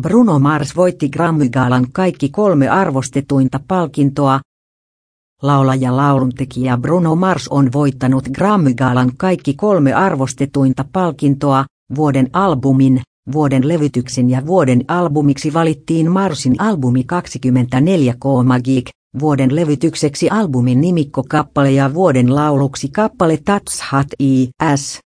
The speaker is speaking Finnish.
Bruno Mars voitti Grammy-gaalan kaikki kolme arvostetuinta palkintoa. Laulaja lauluntekijä Bruno Mars on voittanut Grammy-gaalan kaikki kolme arvostetuinta palkintoa, vuoden albumin, vuoden levytyksen ja vuoden albumiksi valittiin Marsin albumi 24 K Magic, vuoden levytykseksi albumin nimikkokappale ja vuoden lauluksi kappale Touch Hat I.S.